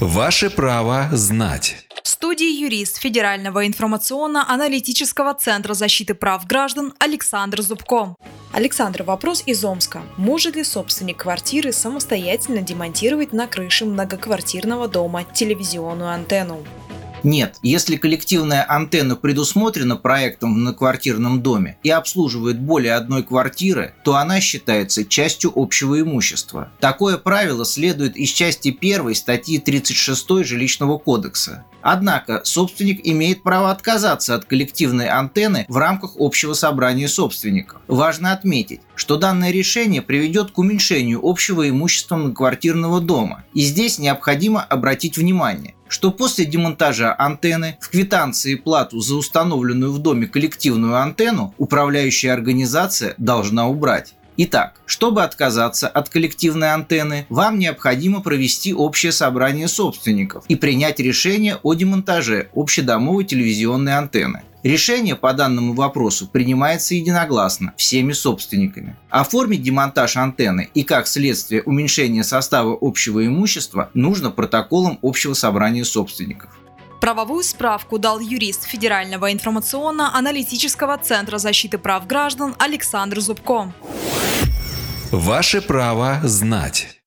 Ваше право знать. В студии юрист Федерального информационно-аналитического центра защиты прав граждан Александр Зубко. Александр, вопрос из Омска. Может ли собственник квартиры самостоятельно демонтировать на крыше многоквартирного дома телевизионную антенну? Нет, если коллективная антенна предусмотрена проектом в многоквартирном доме и обслуживает более одной квартиры, то она считается частью общего имущества. Такое правило следует из части 1 статьи 36 Жилищного кодекса. Однако собственник имеет право отказаться от коллективной антенны в рамках общего собрания собственников. Важно отметить, что данное решение приведет к уменьшению общего имущества многоквартирного дома. И здесь необходимо обратить внимание, что после демонтажа антенны в квитанции плату за установленную в доме коллективную антенну управляющая организация должна убрать. Итак, чтобы отказаться от коллективной антенны, вам необходимо провести общее собрание собственников и принять решение о демонтаже общедомовой телевизионной антенны. Решение по данному вопросу принимается единогласно всеми собственниками. Оформить демонтаж антенны и как следствие уменьшения состава общего имущества нужно протоколом общего собрания собственников. Правовую справку дал юрист Федерального информационно-аналитического центра защиты прав граждан Александр Зубко. Ваше право знать.